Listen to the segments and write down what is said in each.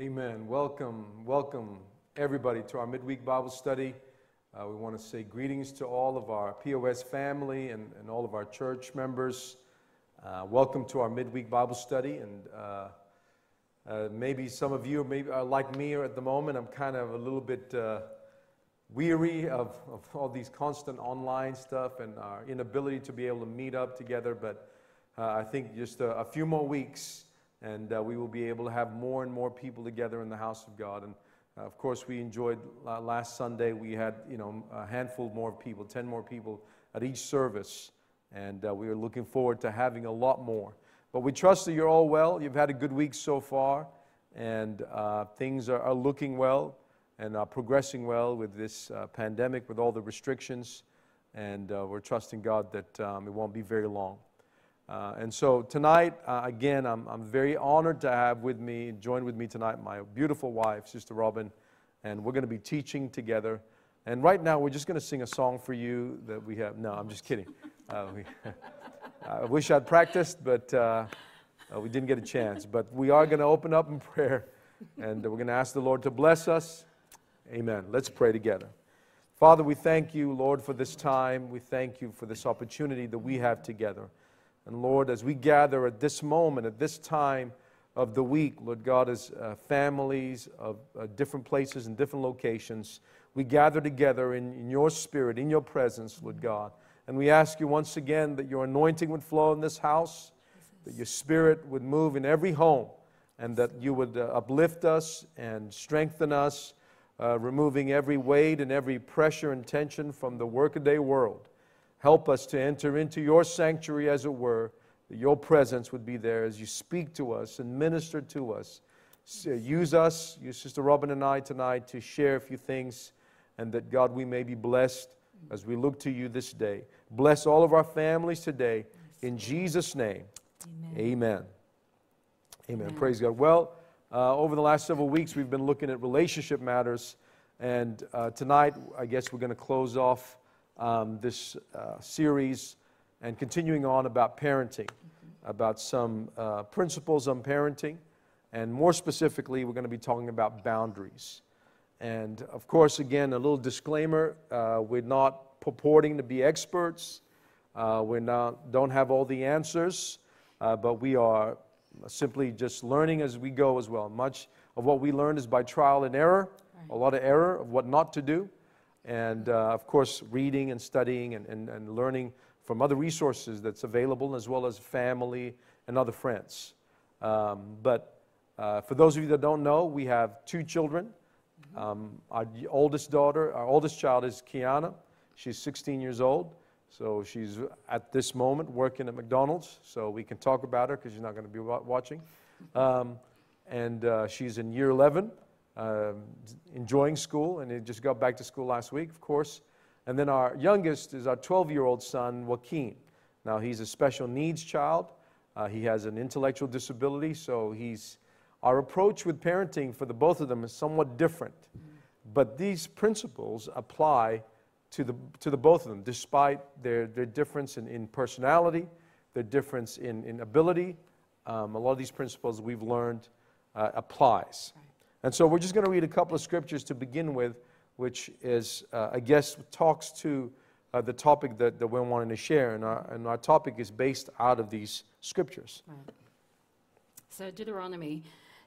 Amen. Welcome, welcome everybody to our midweek Bible study. Uh, we want to say greetings to all of our POS family and, and all of our church members. Uh, welcome to our midweek Bible study. And uh, uh maybe some of you maybe are like me at the moment. I'm kind of a little bit uh, weary of, of all these constant online stuff and our inability to be able to meet up together. But uh, I think just a, a few more weeks and uh, we will be able to have more and more people together in the house of God. And uh, of course, we enjoyed uh, last Sunday. We had you know a handful more people, ten more people at each service, and uh, we are looking forward to having a lot more. But we trust that you're all well. You've had a good week so far, and uh, things are, are, looking well and are progressing well with this uh, pandemic, with all the restrictions. And we're trusting God that um, it won't be very long. Uh, and so tonight, uh, again, I'm, I'm very honored to have with me, join with me tonight, my beautiful wife, Sister Robyn, and we're going to be teaching together. And right now, we're just going to sing a song for you that we have. No, I'm just kidding. Uh, we, I wish I'd practiced, but uh, uh, we didn't get a chance. But we are going to open up in prayer, and we're going to ask the Lord to bless us. Amen. Let's pray together. Father, we thank you, Lord, for this time. We thank you for this opportunity that we have together. And Lord, as we gather at this moment, at this time of the week, Lord God, as uh, families of uh, different places and different locations, we gather together in, in your spirit, in your presence, Lord God. And we ask you once again that your anointing would flow in this house, that your spirit would move in every home, and that you would uh, uplift us and strengthen us, uh, removing every weight and every pressure and tension from the workaday world. Help us to enter into your sanctuary, as it were, that your presence would be there as you speak to us and minister to us. Use us, use Sister Robyn and I tonight to share a few things, and that God, we may be blessed as we look to you this day. Bless all of our families today. In Jesus' name, amen. Amen. amen. amen. Praise God. Well, uh, over the last several weeks, we've been looking at relationship matters, and uh, tonight, I guess we're going to close off um, this uh, series and continuing on about parenting, about some uh, principles on parenting, and more specifically, we're going to be talking about boundaries. And of course, again, a little disclaimer uh, we're not purporting to be experts, uh, we don't have all the answers, uh, but we are simply just learning as we go as well. Much of what we learn is by trial and error, right. a lot of error of what not to do and uh, of course reading and studying and, and, and, learning from other resources that's available as well as family and other friends. Um, but uh, for those of you that don't know we have two children. Um, our oldest daughter our oldest child is kiana. She's 16 years old. So she's at this moment working at mcdonald's. So we can talk about her because she's not going to be watching. Um, and uh, she's in year 11 um, enjoying school, and he just got back to school last week, of course. And then our youngest is our 12 year old son, Joaquin. Now, he's a special needs child. Uh, he has an intellectual disability, so he's, our approach with parenting for the both of them is somewhat different. But these principles apply to the, to the both of them, despite their, their difference in, in personality, their difference in, in ability. Um, a lot of these principles we've learned uh, applies. Right. And so we're just going to read a couple of scriptures to begin with, which is, uh, I guess, talks to uh, the topic that, that we're wanting to share. And our, and our topic is based out of these scriptures. Right. So, Deuteronomy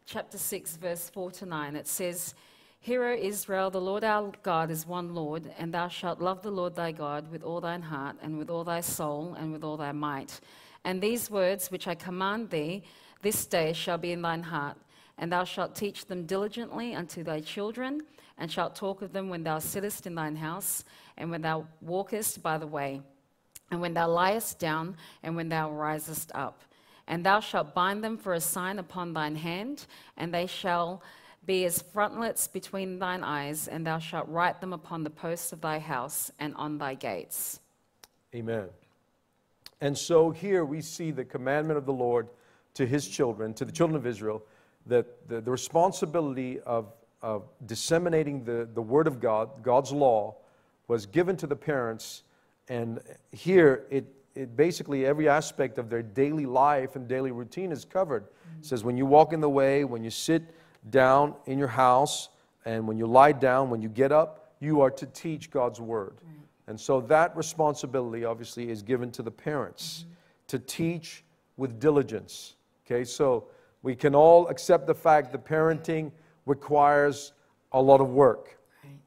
chapter 6, verse 4 to 9, it says, Hear, O Israel, the Lord our God is one Lord, and thou shalt love the Lord thy God with all thine heart, and with all thy soul, and with all thy might. And these words which I command thee this day shall be in thine heart and thou shalt teach them diligently unto thy children, and shalt talk of them when thou sittest in thine house, and when thou walkest by the way, and when thou liest down, and when thou risest up. And thou shalt bind them for a sign upon thine hand, and they shall be as frontlets between thine eyes, and thou shalt write them upon the posts of thy house and on thy gates. Amen. And so here we see the commandment of the Lord to his children, to the children of Israel, that the, the responsibility of, of disseminating the, the Word of God, God's law, was given to the parents. And here, it, it basically every aspect of their daily life and daily routine is covered. Mm-hmm. It says, when you walk in the way, when you sit down in your house, and when you lie down, when you get up, you are to teach God's word. And so that responsibility obviously is given to the parents to teach with diligence. Okay, so we can all accept the fact that parenting requires a lot of work.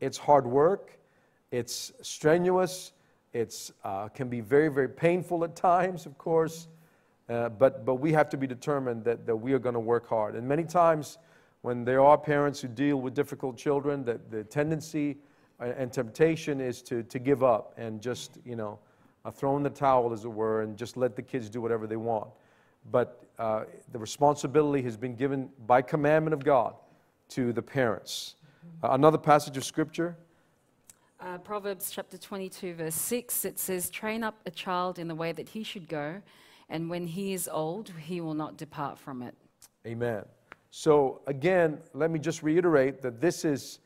It's hard work, it's strenuous, it uh, can be very, very painful at times, of course, uh, but, but we have to be determined that, that we are going to work hard. And many times, when there are parents who deal with difficult children, that the tendency uh, and temptation is to, to give up and just, you know, uh, throw in the towel, as it were, and just let the kids do whatever they want. But uh, the responsibility has been given by commandment of God to the parents. Uh, another passage of scripture. Uh, Proverbs chapter 22, verse 6, it says, Train up a child in the way that he should go, and when he is old, he will not depart from it. Amen. So, again, let me just reiterate that this is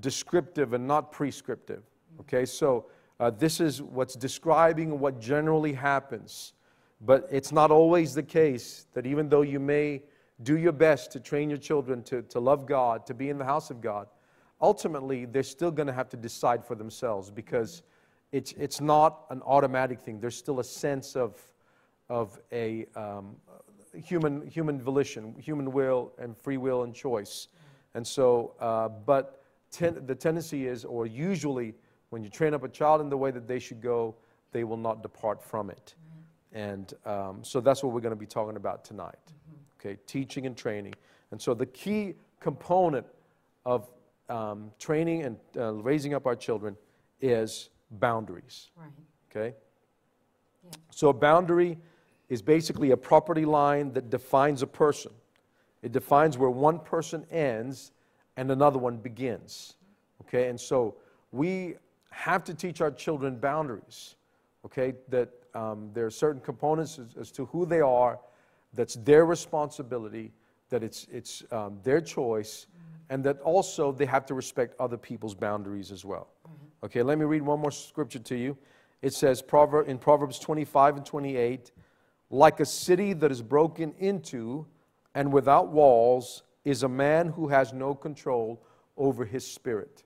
descriptive and not prescriptive. Okay, so uh, this is what's describing what generally happens. But it's not always the case that even though you may do your best to train your children to, to love God, to be in the house of God, ultimately they're still going to have to decide for themselves because it's, it's not an automatic thing. There's still a sense of, of a um, human, human volition, human will, and free will and choice. And so, uh, but ten, the tendency is, or usually, when you train up a child in the way that they should go, they will not depart from it. And um, so that's what we're going to be talking about tonight. Okay, teaching and training. And so the key component of um, training and uh, raising up our children is boundaries. Right. Okay? Yeah. So a boundary is basically a property line that defines a person. It defines where one person ends and another one begins. Okay? And so we have to teach our children boundaries. Okay? That um, there are certain components as, as, to who they are, that's their responsibility, that it's, it's um, their choice, and that also they have to respect other people's boundaries as well. Okay, let me read one more scripture to you. It says Proverb, in Proverbs 25 and 28 like a city that is broken into and without walls is a man who has no control over his spirit.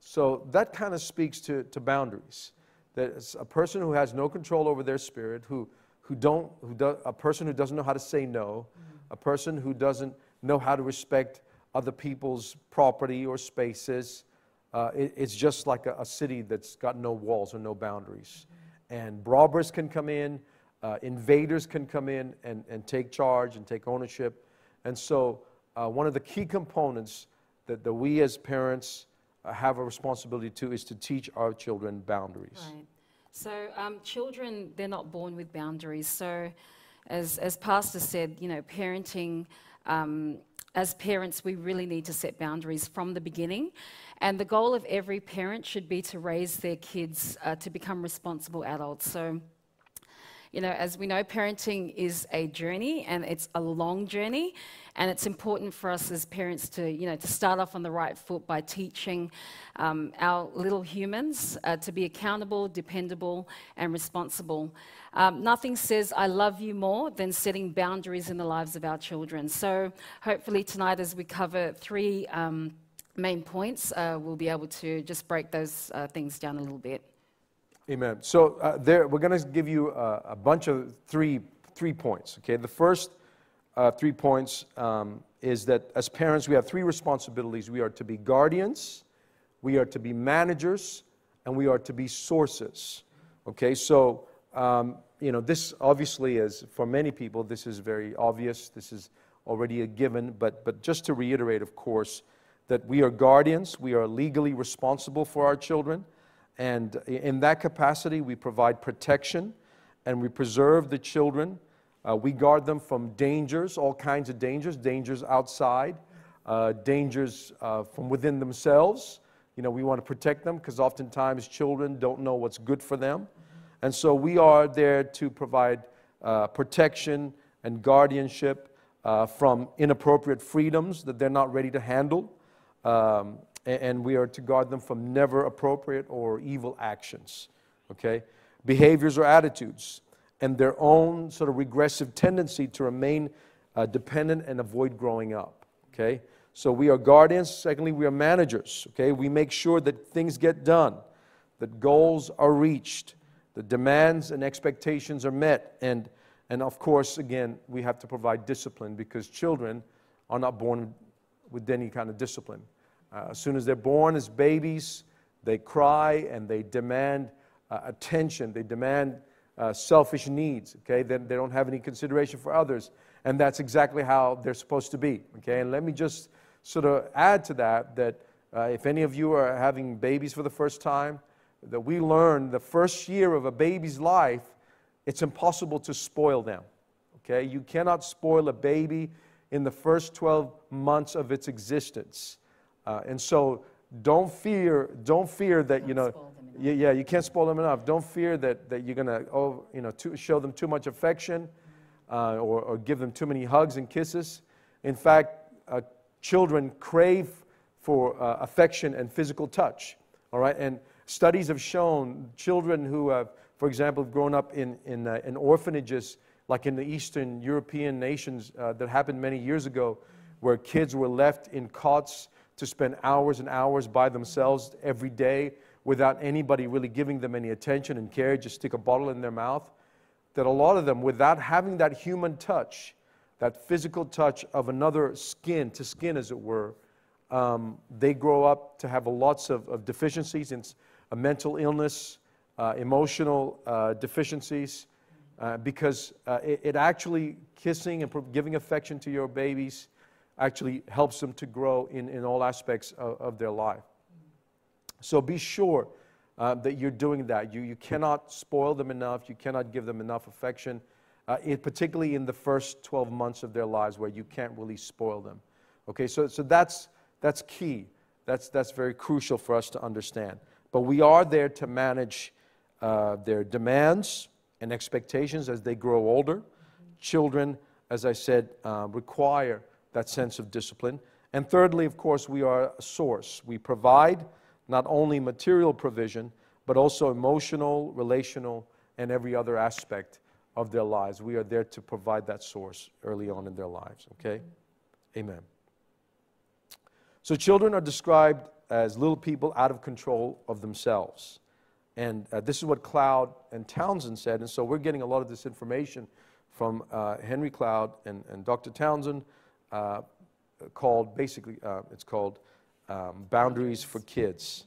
So that kind of speaks to, to boundaries that a person who has no control over their spirit, who, who don't, who do, a person who doesn't know how to say no, mm-hmm. a person who doesn't know how to respect other people's property or spaces. Uh, it, it's just like a, a, city that's got no walls or no boundaries. Mm-hmm. And robbers can come in, uh, invaders can come in and, and take charge and take ownership. And so, uh, one of the key components that, that we as parents have a responsibility to is to teach our children boundaries. Right. So um, children, they're not born with boundaries. So, as as Pastor said, you know, parenting. Um, as parents, we really need to set boundaries from the beginning. And the goal of every parent should be to raise their kids uh, to become responsible adults. So, you know, as we know, parenting is a journey and it's a long journey. And it's important for us as parents to, you know, to start off on the right foot by teaching um, our little humans uh, to be accountable, dependable, and responsible. Um, nothing says I love you more than setting boundaries in the lives of our children. So hopefully tonight, as we cover three um, main points, uh, we'll be able to just break those uh, things down a little bit. Amen. So uh, there, we're going to give you a, a, bunch of three, three points. Okay, the first uh, three points um, is that as parents we have three responsibilities. We are to be guardians, we are to be managers, and we are to be sources. Okay, so um, you know this obviously is for many people this is very obvious. This is already a given, but but just to reiterate, of course, that we are guardians. We are legally responsible for our children. And in that capacity, we provide protection and we preserve the children. Uh, we guard them from dangers, all kinds of dangers, dangers outside, uh, dangers uh, from within themselves. You know, we want to protect them because oftentimes children don't know what's good for them. And so we are there to provide uh, protection and guardianship uh, from inappropriate freedoms that they're not ready to handle. Um, and we are to guard them from never appropriate or evil actions, okay? Behaviors or attitudes, and their own sort of regressive tendency to remain uh, dependent and avoid growing up, okay? So we are guardians. Secondly, we are managers. Okay, we make sure that things get done, that goals are reached, that demands and expectations are met, and and of course, again, we have to provide discipline because children are not born with any kind of discipline. Uh, as soon as they're born as babies, they cry and they demand uh, attention. They demand uh, selfish needs. Okay, then they don't have any consideration for others, and that's exactly how they're supposed to be. Okay, and let me just sort of add to that that uh, if any of you are having babies for the first time, that we learn the first year of a baby's life, it's impossible to spoil them. Okay, you cannot spoil a baby in the first 12 months of its existence. Uh, and so don't fear, don't fear that, you know, yeah, yeah, you can't spoil them enough. Don't fear that, that you're going to, oh, you know, too, show them too much affection uh, or, or give them too many hugs and kisses. In fact, uh, children crave for uh, affection and physical touch, all right? And studies have shown children who have, for example, have grown up in, in, uh, in orphanages, like in the Eastern European nations uh, that happened many years ago, where kids were left in cots to spend hours and hours by themselves every day without anybody really giving them any attention and care, just stick a bottle in their mouth. That a lot of them, without having that human touch, that physical touch of another skin to skin, as it were, um, they grow up to have lots of, of deficiencies in a mental illness, uh, emotional uh, deficiencies, uh, because uh, it, it, actually kissing and giving affection to your babies actually helps them to grow in, in all aspects of, of their life. So be sure uh, that you're doing that. You, you cannot spoil them enough, you cannot give them enough affection, uh, it, particularly in the first 12 months of their lives where you can't really spoil them. Okay, so, so that's, that's key. That's, that's very crucial for us to understand. But we are there to manage uh, their demands and expectations as they grow older. Children, as I said, uh, require that sense of discipline. And thirdly, of course, we are a source. We provide not only material provision, but also emotional, relational, and every other aspect of their lives. We are there to provide that source early on in their lives, okay? Amen. So, children are described as little people out of control of themselves. And uh, this is what Cloud and Townsend said. And so, we're getting a lot of this information from uh, Henry Cloud and, and Dr. Townsend, uh, called basically, uh, it's called um, boundaries for kids.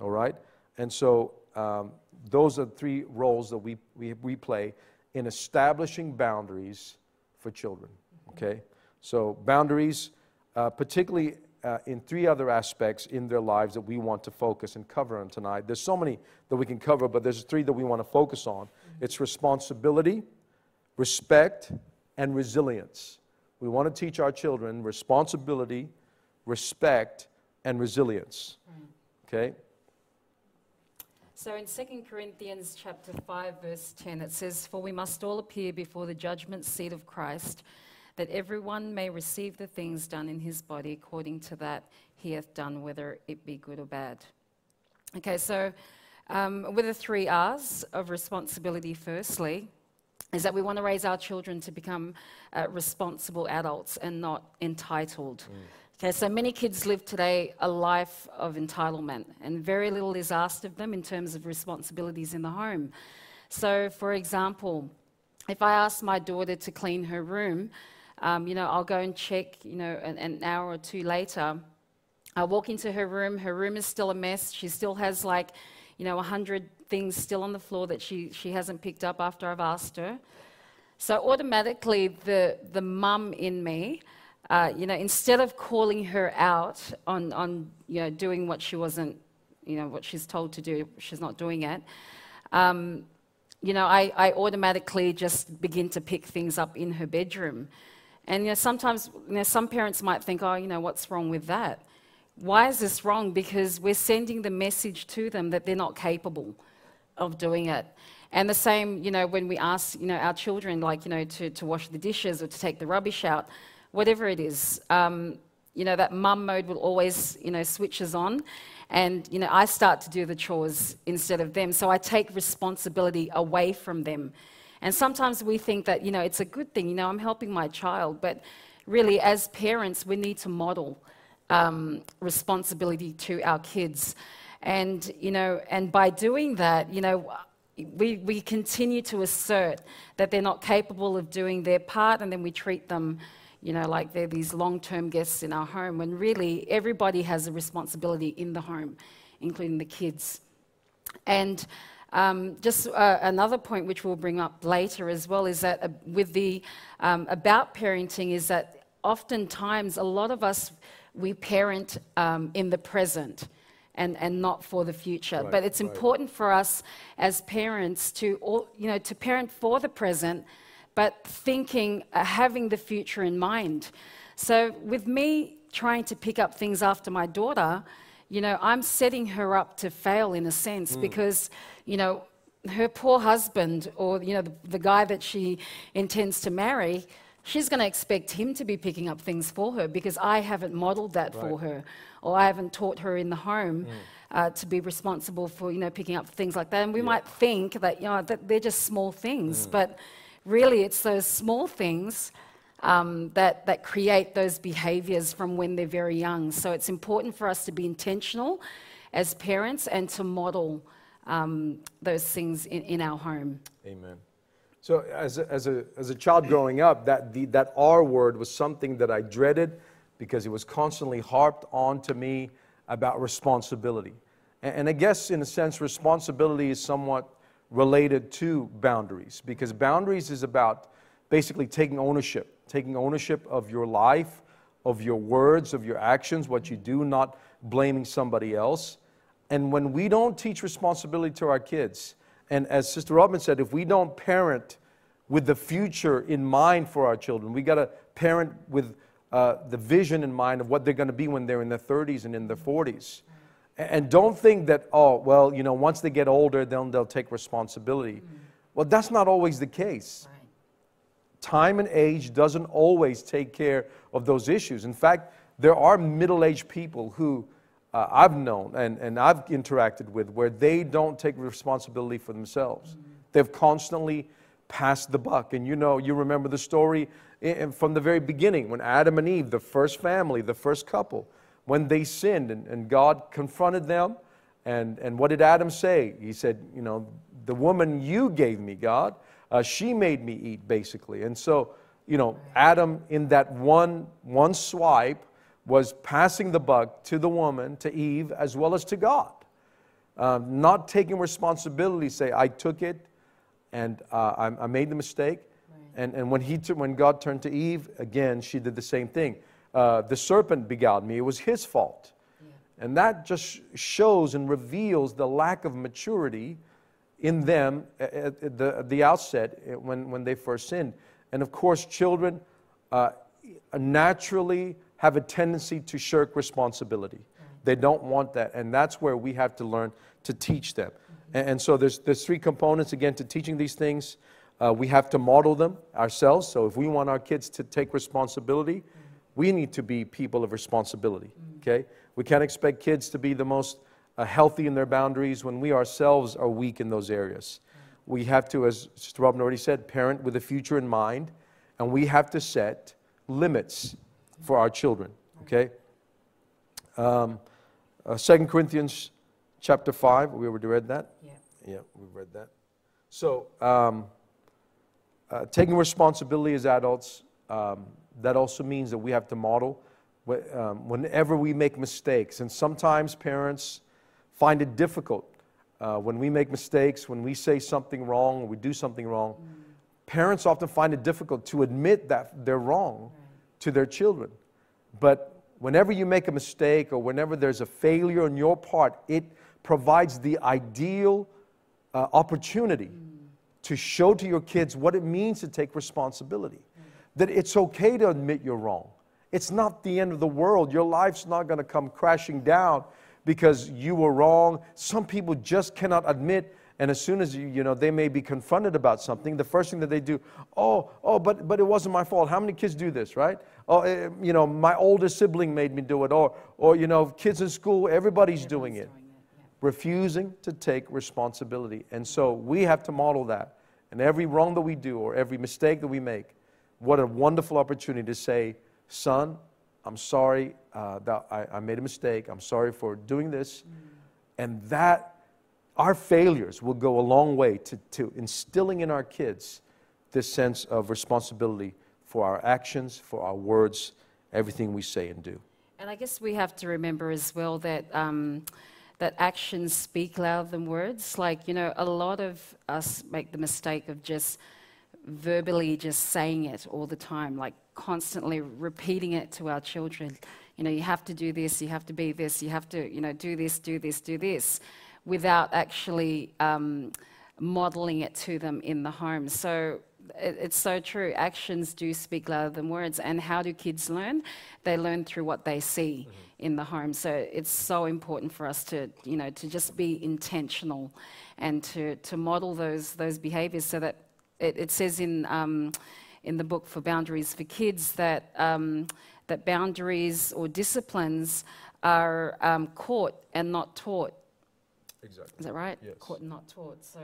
All right? And so um, those are three roles that we, we, we play in establishing boundaries for children. Okay? So boundaries, uh, particularly uh, in three other aspects in their lives that we want to focus and cover on tonight. There's so many that we can cover, but there's three that we want to focus on. It's responsibility, respect, and resilience. We want to teach our children responsibility, respect, and resilience. Okay? So in 2 Corinthians chapter 5 verse 10 it says for we must all appear before the judgment seat of Christ that everyone may receive the things done in his body according to that he hath done whether it be good or bad. Okay, so um, with the three R's of responsibility firstly is that we want to raise our children to become uh, responsible adults and not entitled. Mm. Okay, so many kids live today a life of entitlement, and very little is asked of them in terms of responsibilities in the home. So, for example, if I ask my daughter to clean her room, um, you know, I'll go and check, you know, an, an hour or two later. I walk into her room, her room is still a mess. She still has like, you know, 100 things still on the floor that she, she hasn't picked up after I've asked her. So automatically, the, the mum in me uh, you know, instead of calling her out on, on, you know, doing what she wasn't, you know, what she's told to do, she's not doing it, um, you know, I, I automatically just begin to pick things up in her bedroom. And, you know, sometimes, you know, some parents might think, oh, you know, what's wrong with that? Why is this wrong? Because we're sending the message to them that they're not capable of doing it. And the same, you know, when we ask, you know, our children, like, you know, to, to wash the dishes or to take the rubbish out, whatever it is. Um, you know, that mum mode will always, you know, switches on. And, you know, I start to do the chores instead of them. So I take responsibility away from them. And sometimes we think that, you know, it's a good thing, you know, I'm helping my child. But really, as parents, we need to model um, responsibility to our kids. And, you know, and by doing that, you know, we, we continue to assert that they're not capable of doing their part, and then we treat them, you know, like they're these long term guests in our home, when really everybody has a responsibility in the home, including the kids. And um, just uh, another point which we'll bring up later as well is that uh, with the um, about parenting is that oftentimes a lot of us we parent um, in the present and, and not for the future. Right, but it's right. important for us as parents to, all, you know, to parent for the present, but thinking, uh, having the future in mind. So with me trying to pick up things after my daughter, you know, I'm setting her up to fail in a sense Mm. because, you know, her poor husband or, you know, the, the guy that she intends to marry, she's going to expect him to be picking up things for her because I haven't modeled that for her or I haven't taught her in the home uh, to be responsible for, you know, picking up things like that. And we Yeah. might think that, you know, that they're just small things, but really it's those small things um, that, that create those behaviors from when they're very young. So it's important for us to be intentional as parents and to model um, those things in, in our home. Amen. So, as a, as a, as a child growing up, that, the, that R word was something that I dreaded because it was constantly harped on to me about responsibility. And, and I guess, in a sense, responsibility is somewhat related to boundaries because boundaries is about basically taking ownership, taking ownership of your life, of your words, of your actions, what you do, not blaming somebody else. And when we don't teach responsibility to our kids, and as Sister Robyn said, if we don't parent with the future in mind for our children, we got to parent with uh, the vision in mind of what they're going to be when they're in their 30s and in their 40s. And don't think that, oh, well, you know, once they get older, then they'll take responsibility. Well, that's not always the case time and age doesn't always take care of those issues. In fact, there are middle aged people who uh, I've known and, and I've interacted with where they don't take responsibility for themselves. They've constantly passed the buck. And you know, you remember the story from the very beginning when Adam and Eve, the first family, the first couple, when they sinned and, and God confronted them. And, and what did Adam say? He said, You know, the woman you gave me, God, uh, she made me eat, basically. And so, you know, Adam, in that one, one swipe, was passing the buck to the woman, to Eve, as well as to God. Um, not taking responsibility, say, I took it and uh, I, I made the mistake. And, and when, he took, when God turned to Eve, again, she did the same thing. Uh, the serpent beguiled me, it was his fault. And that just shows and reveals the lack of maturity in them at the, at the outset uh, when, when they first sinned. And of course, children uh, naturally have a tendency to shirk responsibility. They don't want that. And that's where we have to learn to teach them. And, and so there's, there's three components, again, to teaching these things. Uh, we have to model them ourselves. So if we want our kids to take responsibility, we need to be people of responsibility. Okay? We can't expect kids to be the most uh, healthy in their boundaries when we ourselves are weak in those areas. We have to, as Robyn already said, parent with the future in mind, and we have to set limits for our children. Okay? Um, uh, 2 Corinthians chapter 5, we already read that? Yeah. Yeah, we read that. So, um, uh, taking responsibility as adults, um, that also means that we have to model um, whenever we make mistakes. And sometimes parents find it difficult uh, when we make mistakes, when we say something wrong, or we do something wrong. Parents often find it difficult to admit that they're wrong to their children. But whenever you make a mistake or whenever there's a failure on your part, it provides the ideal uh, opportunity to show to your kids what it means to take responsibility. That it's okay to admit you're wrong. It's not the end of the world. Your life's not going to come crashing down because you were wrong. Some people just cannot admit and as soon as you, you know they may be confronted about something, the first thing that they do, oh, oh, but but it wasn't my fault. How many kids do this, right? Oh, eh, you know, my oldest sibling made me do it, or or you know, kids in school, everybody's doing it refusing to take responsibility. And so we have to model that. And every wrong that we do or every mistake that we make, what a wonderful opportunity to say, son, I'm sorry, uh, that I, I, made a mistake. I'm sorry for doing this. Mm. And that, our failures will go a long way to, to instilling in our kids this sense of responsibility for our actions, for our words, everything we say and do. And I guess we have to remember as well that. Um, that actions speak louder than words. Like, you know, a lot of us make the mistake of just verbally just saying it all the time, like constantly repeating it to our children. You know, you have to do this, you have to be this, you have to, you know, do this, do this, do this, without actually um, modeling it to them in the home. So it, it's so true. Actions do speak louder than words. And how do kids learn? They learn through what they see mm-hmm. in the home. So it's so important for us to, you know, to just be intentional and to, to model those, those behaviors so that it, it says in, um, in the book for Boundaries for Kids that, um, that boundaries or disciplines are um, caught and not taught. Exactly. Is that right? Yes. Caught and not taught. So.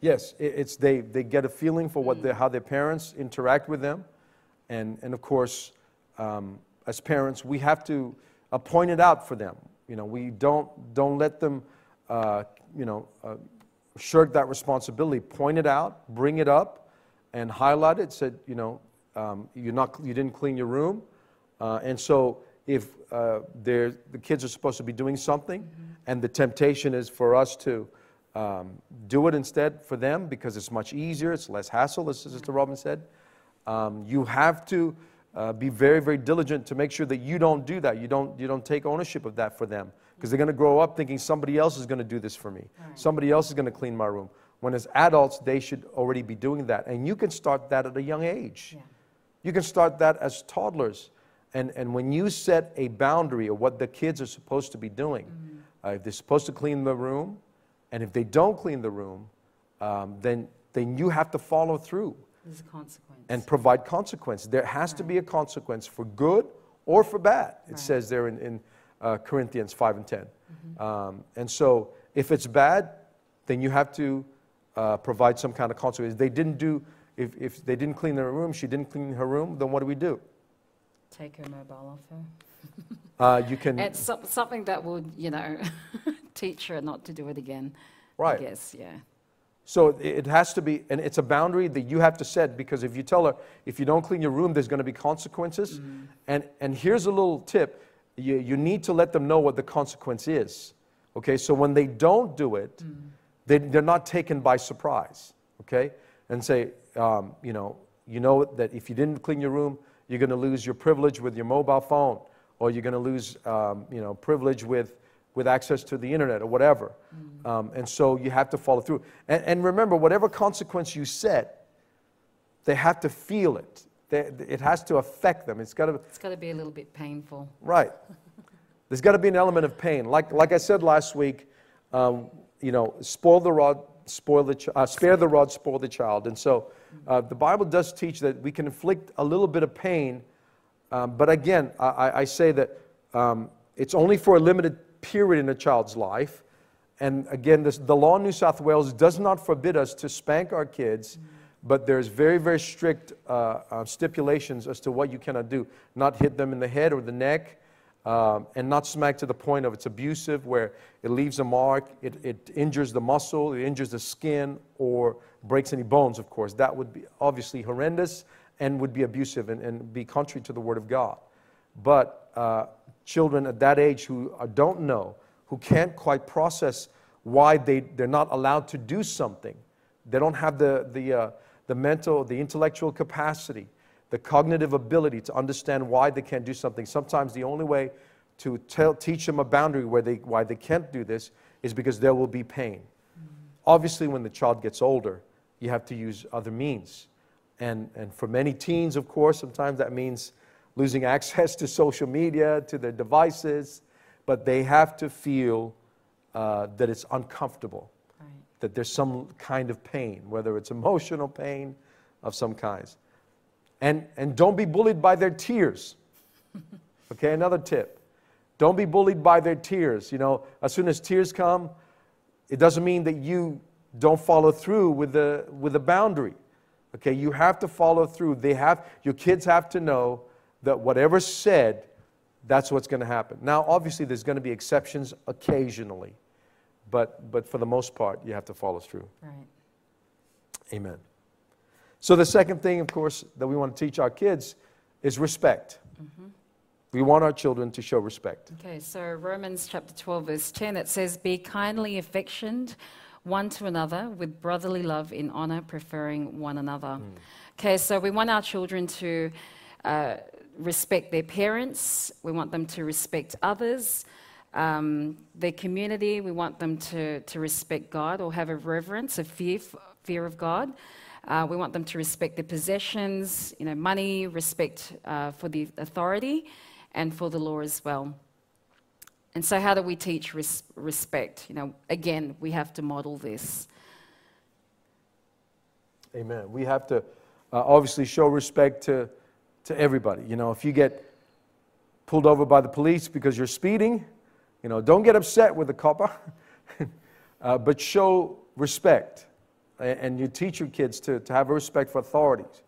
Yes, it's they, they get a feeling for what mm. how their parents interact with them. And, and of course, um, as parents, we have to uh, point it out for them. You know, we don't, don't let them, uh, you know, uh, shirk that responsibility. Point it out, bring it up, and highlight it. Said, you know, um, you're not, you didn't clean your room, uh, and so if uh, the kids are supposed to be doing something, mm-hmm. And the temptation is for us to um, do it instead for them because it's much easier, it's less hassle, as Sister Robyn said. Um, you have to uh, be very, very diligent to make sure that you don't do that. You don't, you don't take ownership of that for them because they're going to grow up thinking somebody else is going to do this for me. Right. Somebody else is going to clean my room. When as adults, they should already be doing that. And you can start that at a young age. Yeah. You can start that as toddlers. And, and when you set a boundary of what the kids are supposed to be doing, mm-hmm. Uh, if they're supposed to clean the room, and if they don't clean the room, um, then, then you have to follow through. There's a consequence. And provide consequence. There has right. to be a consequence for good or for bad. It right. says there in, in uh, Corinthians 5 and 10. Mm-hmm. Um, and so if it's bad, then you have to uh, provide some kind of consequence. They didn't do, if, if they didn't clean their room, she didn't clean her room, then what do we do? Take her mobile off her. uh, you can. It's so, something that would, you know, teach her not to do it again. Right. I guess, yeah. So it has to be, and it's a boundary that you have to set because if you tell her, if you don't clean your room, there's going to be consequences. Mm. And, and here's a little tip you, you need to let them know what the consequence is. Okay, so when they don't do it, mm. they, they're not taken by surprise. Okay, and say, um, you know, you know that if you didn't clean your room, you're going to lose your privilege with your mobile phone, or you're going to lose, um, you know, privilege with with access to the internet or whatever. Mm. Um, and so you have to follow through. And, and, remember, whatever consequence you set, they have to feel it. They, it has to affect them. It's got to. It's got to be a little bit painful. Right. There's got to be an element of pain. Like like I said last week, um, you know, spoil the rod, spoil the uh, spare the rod, spoil the child. And so, uh, the Bible does teach that we can inflict a little bit of pain. Um, but again, I, I say that um, it's only for a limited period in a child's life. And again, this, the law in New South Wales does not forbid us to spank our kids, but there's very, very strict uh, uh, stipulations as to what you cannot do. Not hit them in the head or the neck, um, and not smack to the point of it's abusive, where it leaves a mark, it, it injures the muscle, it injures the skin, or breaks any bones, of course. That would be obviously horrendous and would be abusive and, and be contrary to the Word of God. But uh, children at that age who uh, don't know, who can't quite process why they, they're not allowed to do something. They don't have the, the, uh, the mental, the intellectual capacity, the cognitive ability to understand why they can't do something. Sometimes the only way to tell, teach them a boundary where they, why they can't do this is because there will be pain. Mm-hmm. Obviously, when the child gets older, you have to use other means. And, and for many teens, of course, sometimes that means losing access to social media, to their devices, but they have to feel uh, that it's uncomfortable, right. that there's some kind of pain, whether it's emotional pain of some kinds. And, and don't be bullied by their tears. okay, another tip. Don't be bullied by their tears. You know, as soon as tears come, it doesn't mean that you don't follow through with the, with the boundary. Okay, you have to follow through. They have, your kids have to know that whatever's said that's what's going to happen. Now, obviously, there's going to be exceptions occasionally, but, but for the most part, you have to follow through. Right. Amen. So, the second thing, of course, that we want to teach our kids is respect. Mm-hmm. We want our children to show respect. Okay, so Romans chapter 12, verse 10, it says, Be kindly affectioned one to another with brotherly love in honor, preferring one another. Hmm. Okay, so we want our children to uh, respect their parents, we want them to respect others, um, their community, we want them to, to respect God or have a reverence, a fear, fear of God. Uh, we want them to respect their possessions, you know, money, respect uh, for the authority, and for the law as well. And so, how do we teach res- respect? You know, again, we have to model this. Amen. We have to uh, obviously show respect to, to everybody. You know, if you get pulled over by the police because you're speeding, you know, don't get upset with the copper, uh, but show respect. And you teach your kids to, to have respect for authorities.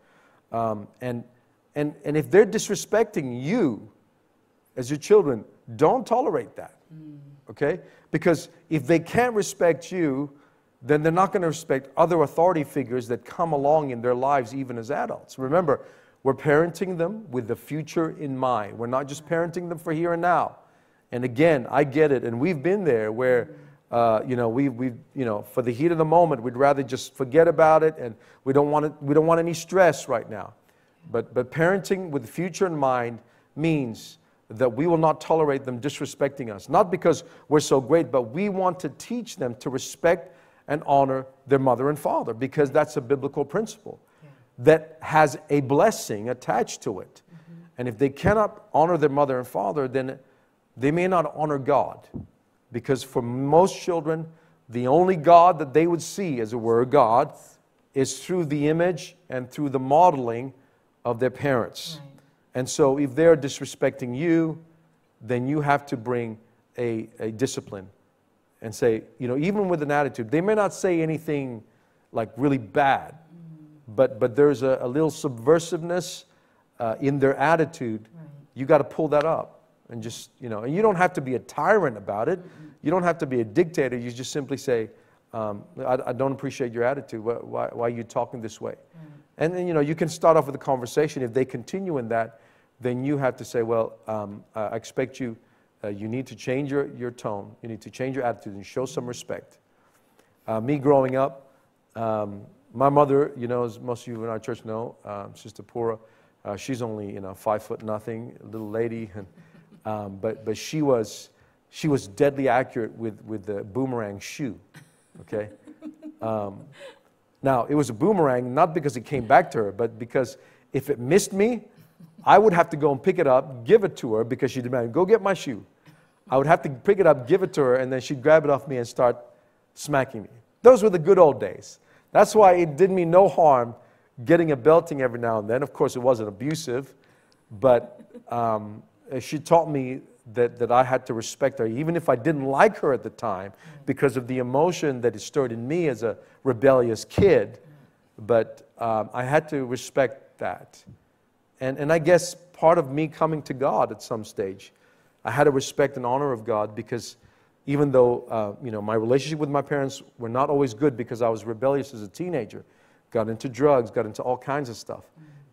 Um, and, and, and if they're disrespecting you as your children, don't tolerate that. Okay? Because if they can't respect you, then they're not going to respect other authority figures that come along in their lives, even as adults. Remember, we're parenting them with the future in mind. We're not just parenting them for here and now. And again, I get it, and we've been there where uh, you know, we, we, you know, for the heat of the moment, we'd rather just forget about it, and we don't want it, we don't want any stress right now. But, but parenting with the future in mind means that we will not tolerate them disrespecting us. Not because we're so great, but we want to teach them to respect and honor their mother and father because that's a biblical principle yeah. that has a blessing attached to it. Mm-hmm. And if they cannot honor their mother and father, then they may not honor God. Because for most children, the only God that they would see, as it were, God, is through the image and through the modeling of their parents. Right. And so if they're disrespecting you, then you have to bring a, a discipline and say, you know, even with an attitude, they may not say anything like really bad, but, but there's a, a little subversiveness uh, in their attitude. Right. You got to pull that up and just, you know, and you don't have to be a tyrant about it. You don't have to be a dictator. You just simply say, um, I, I, don't appreciate your attitude. Why, why, why, are you talking this way? And then, you know, you can start off with a conversation. If they continue in that, then you have to say, well, um, I expect you, uh, you need to change your, your tone. You need to change your attitude and show some respect. Uh, me growing up, um, my mother, you know, as most of you in our church know, um, Sister Pura, uh, she's only, you know, five foot nothing, little lady. And, um, but, but she, was, she was deadly accurate with, with the boomerang shoe, okay? Um, now, it was a boomerang not because it came back to her, but because if it missed me, I would have to go and pick it up, give it to her because she demanded, go get my shoe. I would have to pick it up, give it to her, and then she'd grab it off me and start smacking me. Those were the good old days. That's why it did me no harm getting a belting every now and then. Of course, it wasn't abusive, but um, she taught me that, that I had to respect her, even if I didn't like her at the time, because of the emotion that it stirred in me as a rebellious kid. But um, I had to respect that. And, and I guess part of me coming to God at some stage, I had to respect and honor of God because even though uh, you know, my relationship with my parents were not always good because I was rebellious as a teenager, got into drugs, got into all kinds of stuff,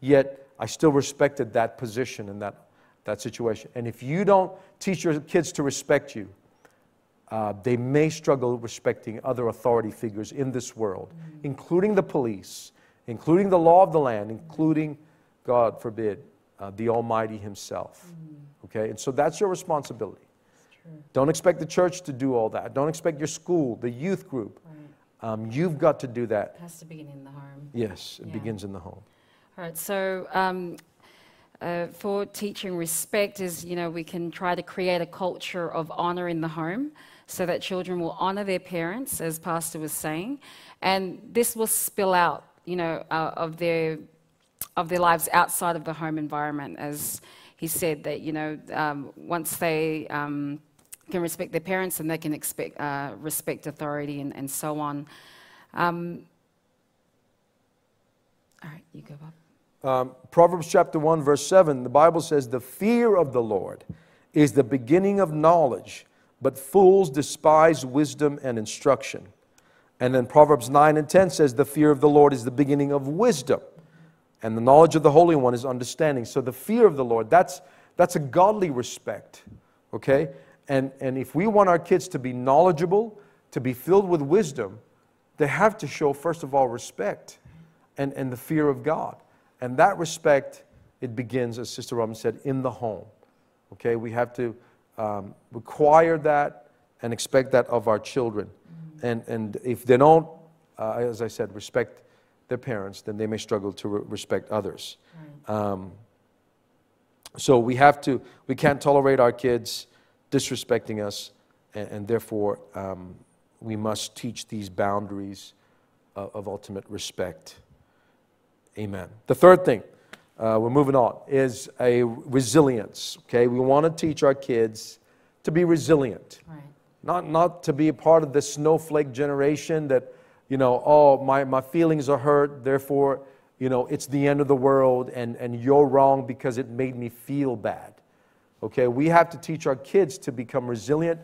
yet I still respected that position and that that situation. And if you don't teach your kids to respect you, uh, they may struggle respecting other authority figures in this world, mm-hmm. including the police, including the law of the land, including, God forbid, uh, the Almighty Himself. Mm-hmm. Okay? And so that's your responsibility. Don't expect the church to do all that. Don't expect your school, the youth group. Right. Um, you've got to do that. It has to begin in the home. Yes, it yeah. begins in the home. All right, so um, uh, for teaching respect is, you know, we can try to create a culture of honor in the home so that children will honor their parents, as Pastor was saying, and this will spill out, you know, uh, of their of their lives outside of the home environment, as he said that, you know, um, once they um, can respect their parents, and they can expect, uh, respect authority and, and so on. Um, all right, you go, Bob. Um, Proverbs chapter 1, verse 7, the Bible says, The fear of the Lord is the beginning of knowledge, but fools despise wisdom and instruction. And then Proverbs 9 and 10 says, The fear of the Lord is the beginning of wisdom, and the knowledge of the Holy One is understanding. So the fear of the Lord, that's, that's a godly respect, okay? And, and if we want our kids to be knowledgeable, to be filled with wisdom, they have to show, first of all, respect and, and the fear of God. And that respect, it begins, as Sister Robyn said, in the home. Okay, we have to um, require that and expect that of our children. And, and if they don't, uh, as I said, respect their parents, then they may struggle to re- respect others. Right. Um, so we have to, we can't tolerate our kids disrespecting us, and, and therefore um, we must teach these boundaries of, of ultimate respect. Amen. The third thing, uh, we're moving on, is a resilience. Okay, we want to teach our kids to be resilient, right. not not to be a part of the snowflake generation that, you know, oh my my feelings are hurt, therefore, you know, it's the end of the world, and and you're wrong because it made me feel bad. Okay, we have to teach our kids to become resilient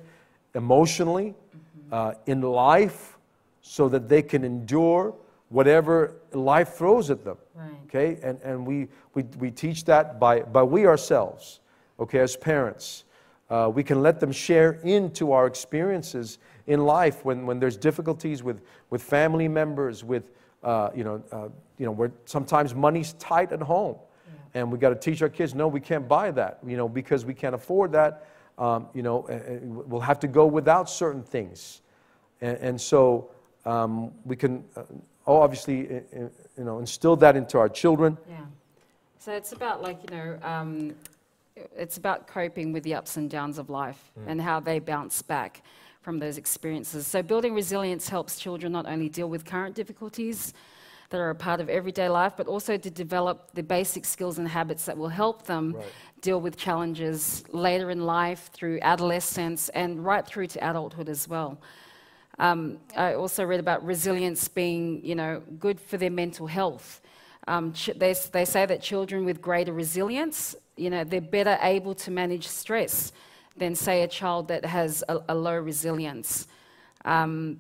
emotionally, mm-hmm. uh, in life, so that they can endure whatever life throws at them. Right. Okay? And, and we, we, we teach that by, by we ourselves, okay, as parents. Uh, we can let them share into our experiences in life when, when there's difficulties with, with family members, with, uh, you know, uh, you know, where sometimes money's tight at home. Yeah. And we got to teach our kids, no, we can't buy that, you know, because we can't afford that. Um, you know, we'll have to go without certain things. And, and so um, we can uh, obviously, you know, instill that into our children. Yeah. So it's about like, you know, um, it's about coping with the ups and downs of life mm. and how they bounce back from those experiences. So building resilience helps children not only deal with current difficulties that are a part of everyday life, but also to develop the basic skills and habits that will help them right. deal with challenges later in life through adolescence and right through to adulthood as well. Um, I also read about resilience being, you know, good for their mental health. Um, they, they say that children with greater resilience, you know, they're better able to manage stress than, say, a child that has a, a low resilience. Um,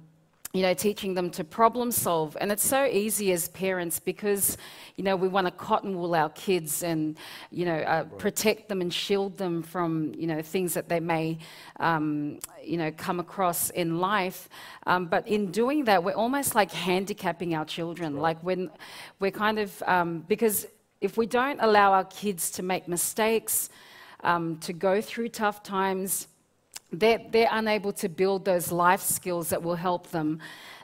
you know, teaching them to problem solve. And it's so easy as parents because, you know, we want to cotton wool our kids and, you know, uh, right. protect them and shield them from, you know, things that they may, um, you know, come across in life. Um, but in doing that, we're almost like handicapping our children. Right. Like when we're kind of, um, because if we don't allow our kids to make mistakes, um, to go through tough times, they're, they're unable to build those life skills that will help them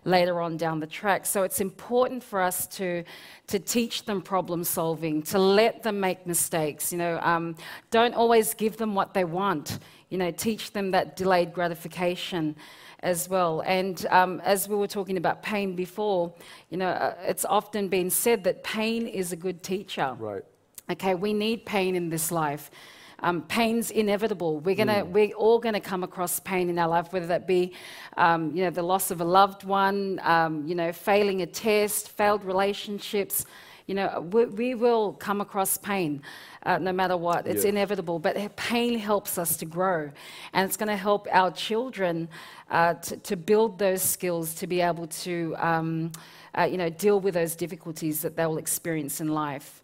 later on down the track. So it's important for us to, to teach them problem solving, to let them make mistakes. You know, um, don't always give them what they want. You know, teach them that delayed gratification as well. And um, as we were talking about pain before, you know, uh, it's often been said that pain is a good teacher. Right. Okay, we need pain in this life. Um, pain's inevitable. We're gonna, mm. we're all going to come across pain in our life, whether that be, um, you know, the loss of a loved one, um, you know, failing a test, failed relationships. You know, we, we will come across pain. Uh, no matter what. It's inevitable. But pain helps us to grow. And it's going to help our children uh, to, to, build those skills to be able to, um, uh, you know, deal with those difficulties that they will experience in life.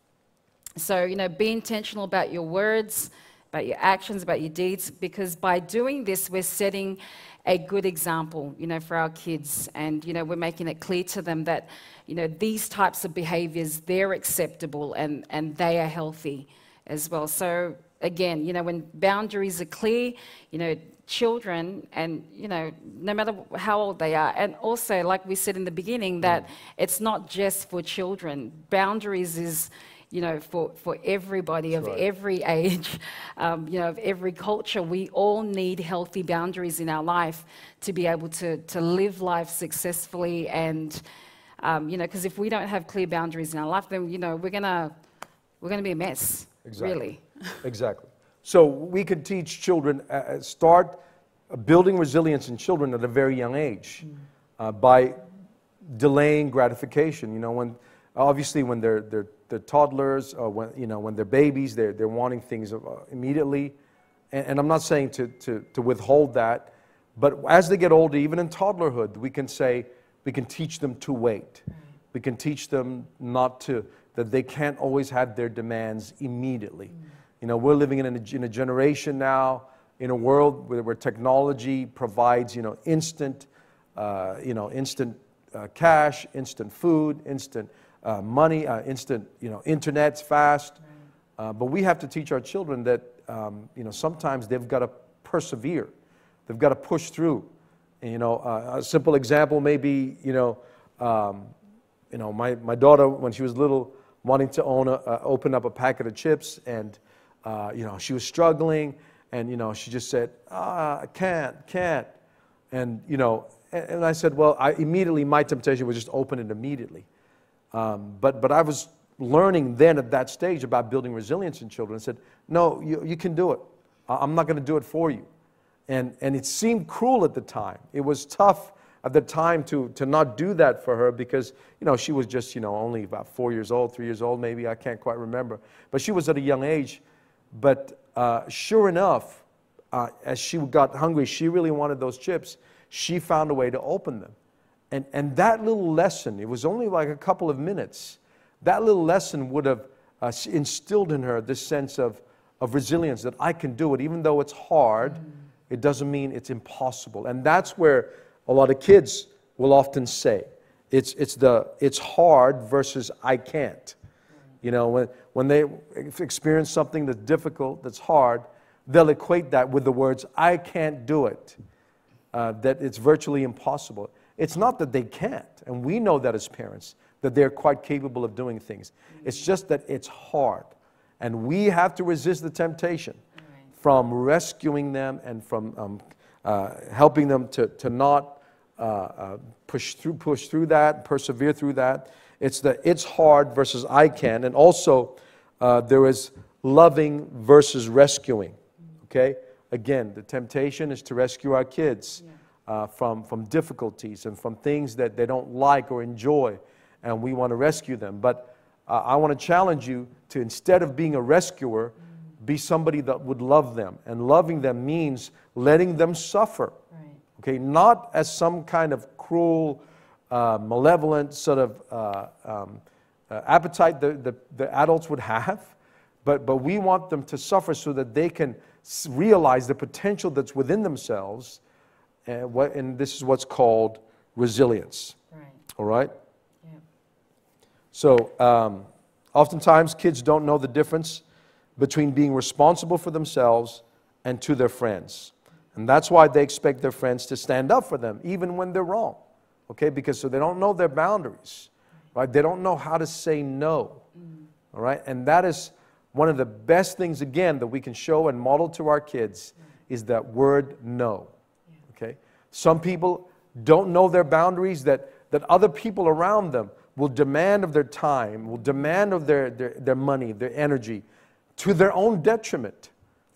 So, you know, be intentional about your words, about your actions, about your deeds, because by doing this, we're setting a good example, you know, for our kids. And, you know, we're making it clear to them that, you know, these types of behaviors, they're acceptable and, and they are healthy as well. So, again, you know, when boundaries are clear, you know, children and you know no matter how old they are and also like we said in the beginning that mm. it's not just for children boundaries is you know, for, for everybody That's of right. every age, um, you know, of every culture. We all need healthy boundaries in our life to be able to, to live life successfully. And, um, you know, because if we don't have clear boundaries in our life, then, you know, we're going to we're gonna be a mess, exactly. really. exactly. So we could teach children, uh, uh, start building resilience in children at a very young age mm. uh, by delaying gratification. You know, when obviously when they're, they're the toddlers, uh, when, you know, when they're babies, they're, they're wanting things uh, immediately. and, and I'm not saying to, to, to withhold that, but as they get older, even in toddlerhood, we can say, we can teach them to wait. We can teach them not to, that they can't always have their demands immediately. You know, we're living in a, in a generation now, in a world where, where technology provides, you know, instant, uh, you know, instant uh, cash, instant food, instant uh, money, uh, instant, you know, internet's fast. Uh, but we have to teach our children that, um, you know, sometimes they've got to persevere. They've got to push through. And, you know, uh, a simple example may be, you know, um, you know, my, my daughter, when she was little, wanting to own a, uh, open up a packet of chips, and, uh, you know, she was struggling, and, you know, she just said, ah, I can't, can't. And, you know, and, and I said, well, I immediately, my temptation was just open it immediately. Um, but, but I was learning then at that stage about building resilience in children. I said, no, you, you can do it. I'm not going to do it for you. And, and it seemed cruel at the time. It was tough at the time to, to not do that for her because, you know, she was just, you know, only about four years old, three years old maybe, I can't quite remember. But she was at a young age. But uh, sure enough, uh, as she got hungry, she really wanted those chips. She found a way to open them. And, and that little lesson, it was only like a couple of minutes, that little lesson would have uh, instilled in her this sense of, of resilience that I can do it, even though it's hard. Mm it doesn't mean it's impossible. And that's where a lot of kids will often say it's, it's, the, it's hard versus I can't. You know, when, when they experience something that's difficult, that's hard, they'll equate that with the words, I can't do it, uh, that it's virtually impossible. It's not that they can't, and we know that as parents, that they're quite capable of doing things. It's just that it's hard, and we have to resist the temptation from rescuing them and from um, uh, helping them to, to not uh, uh, push, through, push through that, persevere through that. It's the it's hard versus I can. And also, uh, there is loving versus rescuing. Okay? Again, the temptation is to rescue our kids uh, from, from difficulties and from things that they don't like or enjoy, and we want to rescue them. But uh, I want to challenge you to instead of being a rescuer, be somebody that would love them. And loving them means letting them suffer. Right. Okay, not as some kind of cruel, uh, malevolent sort of uh, um, uh, appetite the, the, the, adults would have, but, but we want them to suffer so that they can realize the potential that's within themselves. And, what, and this is what's called resilience. Right. All right? Yeah. So, um, oftentimes kids don't know the difference between being responsible for themselves and to their friends. And that's why they expect their friends to stand up for them, even when they're wrong. Okay? Because so they don't know their boundaries, right? They don't know how to say no. All right? And that is one of the best things, again, that we can show and model to our kids is that word no. Okay? Some people don't know their boundaries, that, that other people around them will demand of their time, will demand of their, their, their money, their energy, to their own detriment.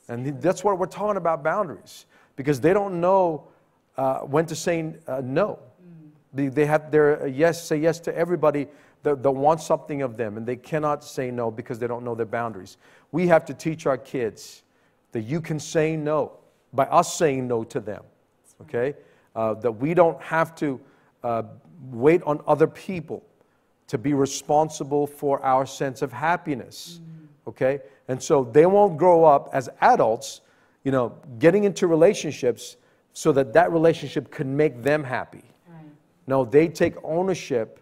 And that's what we're talking about boundaries, because they don't know uh, when to say uh, no. They, they have their uh, yes, say yes to everybody that, that wants something of them, and they cannot say no because they don't know their boundaries. We have to teach our kids that you can say no by us saying no to them, okay? Uh, that we don't have to uh, wait on other people to be responsible for our sense of happiness, okay? And so they won't grow up as adults, you know, getting into relationships so that that relationship can make them happy. Right. No, they take ownership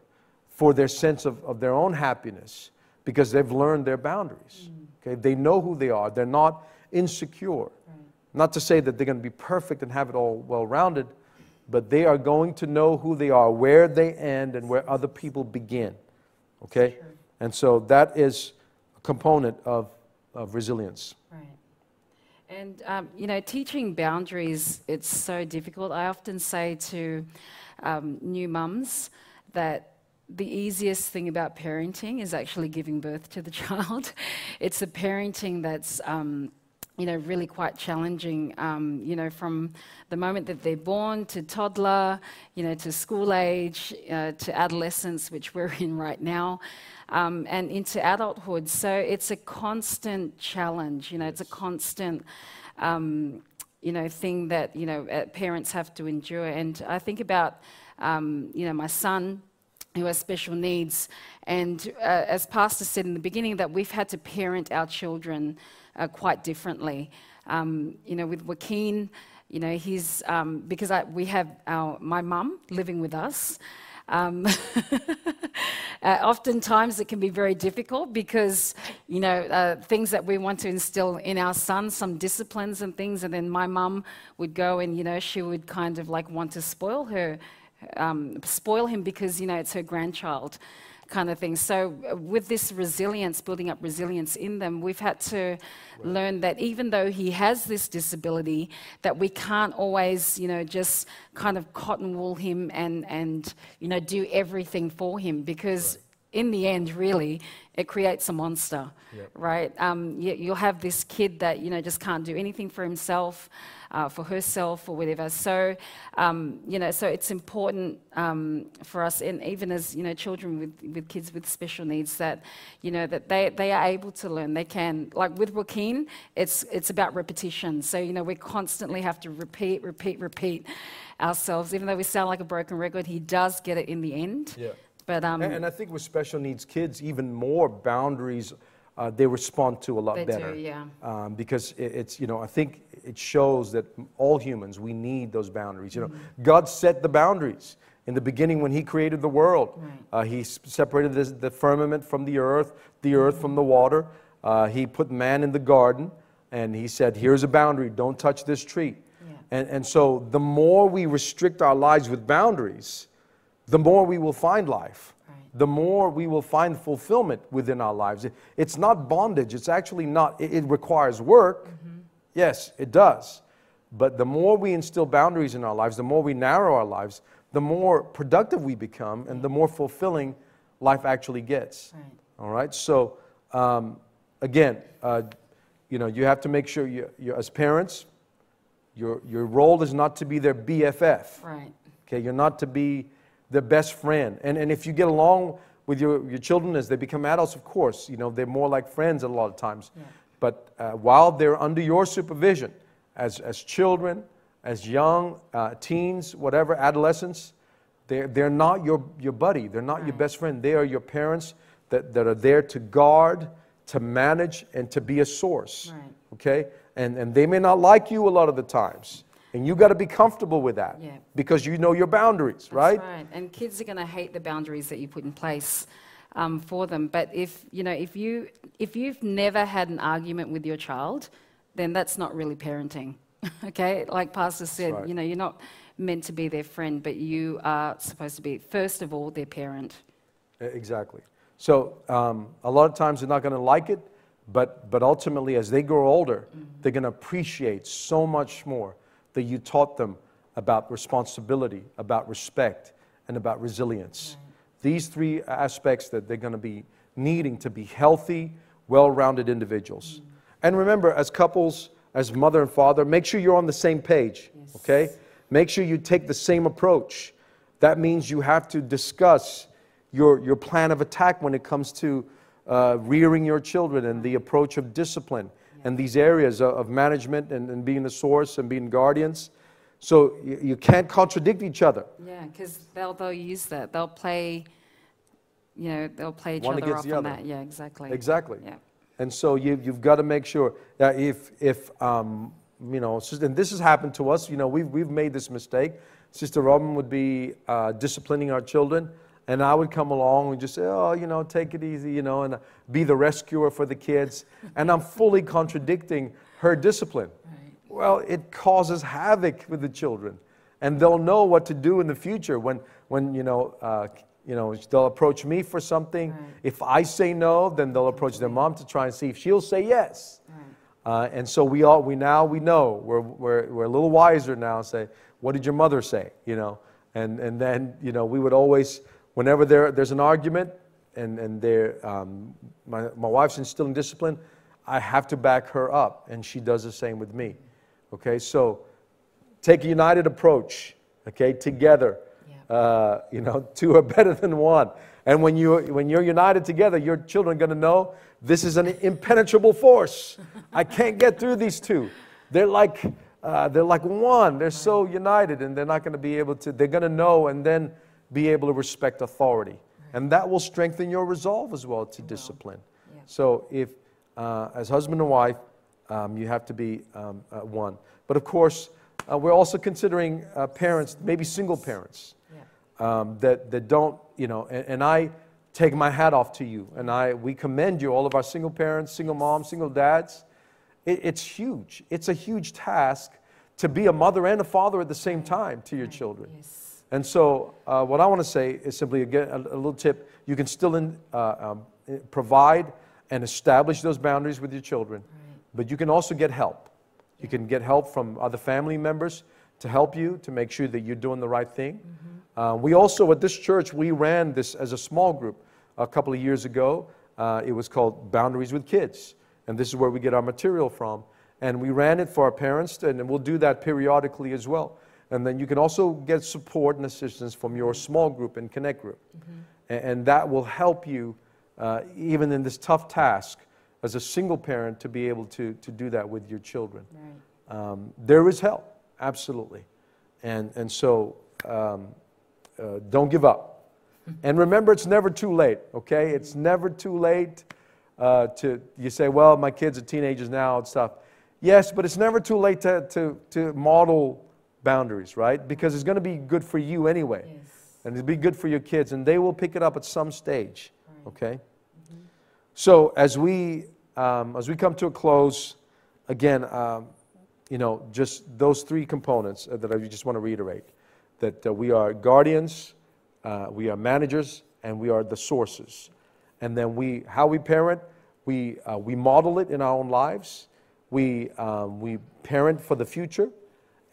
for their sense of, of their own happiness because they've learned their boundaries. Mm. Okay? They know who they are. They're not insecure. Right. Not to say that they're going to be perfect and have it all well rounded, but they are going to know who they are, where they end, and where other people begin. Okay? Sure. And so that is a component of of resilience. Right. And, um, you know, teaching boundaries, it's so difficult. I often say to um, new mums that the easiest thing about parenting is actually giving birth to the child. it's a parenting that's, um, you know, really quite challenging, um, you know, from the moment that they're born to toddler, you know, to school age, uh, to adolescence, which we're in right now um, and into adulthood. So it's a constant challenge, you know, it's a constant um, you know, thing that, you know, uh, parents have to endure. And I think about, um, you know, my son who has special needs. And uh, as Pastor said in the beginning, that we've had to parent our children uh, quite differently. Um, you know, with Joaquin, you know, he's, um, because I, we have our, my mum living with us. Um, uh, oftentimes it can be very difficult because, you know, uh, things that we want to instill in our son, some disciplines and things, and then my mum would go and, you know, she would kind of like want to spoil her, um, spoil him because, you know, it's her grandchild kind of thing. So, uh, with this resilience, building up resilience in them, we've had to right. learn that even though he has this disability, that we can't always, you know, just kind of cotton wool him and, and you know, do everything for him because. Right. In the end, really, it creates a monster, yep. right? Um, you, you'll have this kid that you know just can't do anything for himself uh, for herself or whatever. So, um, you know, so it's important um, for us, and even as you know, children with, with kids with special needs, that you know that they, they are able to learn. They can, like with Joaquin, it's it's about repetition. So you know, we constantly have to repeat, repeat, repeat ourselves. Even though we sound like a broken record, he does get it in the end. Yeah. But um, and, and I think with special needs kids, even more boundaries uh, they respond to a lot they better. Do, yeah. Um, because it, it's, you know, I think it shows that all humans, we need those boundaries. You know, mm-hmm. God set the boundaries. In the beginning, when He created the world, right. uh, He separated the, the, firmament from the earth, the earth mm-hmm. from the water. Uh, he put man in the garden, and He said, Here's a boundary, don't touch this tree. Yeah. And, and so, the more we restrict our lives with boundaries, the more we will find life the more we will find fulfillment within our lives. It's not bondage, it's actually not, it, requires work. Mm-hmm. Yes, it does. But the more we instill boundaries in our lives, the more we narrow our lives, the more productive we become and the more fulfilling life actually gets. Right. All right? So, um, again, uh, you know, you have to make sure you, you, as parents, your, your role is not to be their BFF. Right. Okay, you're not to be their best friend. And, and if you get along with your, your children as they become adults, of course, you know, they're more like friends a lot of times. Yeah. But uh, while they're under your supervision, as, as children, as young uh, teens, whatever, adolescents, they're, they're not your, your buddy. They're not right. your best friend. They are your parents that, that are there to guard, to manage, and to be a source. Right. Okay? And, and they may not like you a lot of the times. And you got to be comfortable with that yeah. because you know your boundaries, That's right? right. And kids are going to hate the boundaries that you put in place um, for them. But if you know, if you if you've never had an argument with your child, then that's not really parenting. okay, like Pastor said, right. you know, you're not meant to be their friend, but you are supposed to be first of all their parent. Exactly. So um, a lot of times they're not going to like it, but but ultimately, as they grow older, mm-hmm. they're going to appreciate so much more that you taught them about responsibility, about respect, and about resilience. Right. These three aspects that they're going to be needing to be healthy, well rounded individuals. Mm. And remember, as couples, as mother and father, make sure you're on the same page, yes. okay? Make sure you take the same approach. That means you have to discuss your, your plan of attack when it comes to uh, rearing your children and the approach of discipline and these areas of management and, and being the source and being guardians. So you, you can't contradict each other. Yeah, because they'll, they'll use that. They'll play, you know, they'll play each One other off on that. Yeah, exactly. Exactly. Yeah. And so you, you've got to make sure that if, if um, you know, and this has happened to us, you know, we've, we've made this mistake. Sister Robyn would be uh, disciplining our children, and I would come along and just say, oh, you know, take it easy, you know, and be the rescuer for the kids. and I'm fully contradicting her discipline. Right. Well, it causes havoc with the children. And they'll know what to do in the future when, when you know, uh, you know, they'll approach me for something. Right. If I say no, then they'll approach their mom to try and see if she'll say yes. Right. Uh, and so we all, we now, we know, we're, we're, we're a little wiser now, and say, what did your mother say, you know? And, and then, you know, we would always whenever there, there's an argument and, and um, my, my wife's instilling discipline, I have to back her up, and she does the same with me. Okay, so take a united approach, okay, together. Yeah. Uh, you know, two are better than one. And when, you, when you're united together, your children are going to know this is an impenetrable force. I can't get through these two. they're like, uh, they're like one. They're so united, and they're not going to be able to, they're going to know and then be able to respect authority. And that will strengthen your resolve as well to discipline. Yeah. So, if uh, as husband and wife, um, you have to be um, uh, one. But of course, uh, we're also considering uh, parents, maybe single parents, Yeah. um, that, that don't, you know, and, and I take my hat off to you, and I, we commend you, all of our single parents, single moms, single dads. It, it's huge. It's a huge task to be a mother and a father at the same time to your children. Yes. And so, uh, what I want to say is simply again a, a little tip: you can still in, uh, um, eh, provide and establish those boundaries with your children, Right. but you can also get help. You can get help from other family members to help you to make sure that you're doing the right thing. Uh, we also, at this church, we ran this as a small group a couple of years ago. Uh, it was called Boundaries with Kids, and this is where we get our material from. And we ran it for our parents, and we'll do that periodically as well. And then you can also get support and assistance from your small group and connect group. A- And, that will help you, uh, even in this tough task, as a single parent, to be able to, to do that with your children. Right. Um, there is help, absolutely. And, and so um, uh, don't give up. And remember, it's never too late, okay? It's never too late uh, to, you say, well, my kids are teenagers now and stuff. Yes, but it's never too late to, to, to model boundaries, right? Because it's going to be good for you anyway. Yes. And it'll be good for your kids, and they will pick it up at some stage, okay? So as we, um, as we come to a close, again, um, you know, just those three components uh, that I just want to reiterate that uh, we are guardians, uh, we are managers, and we are the sources. And then we, how we parent, we, uh, we model it in our own lives, we, um, we parent for the future,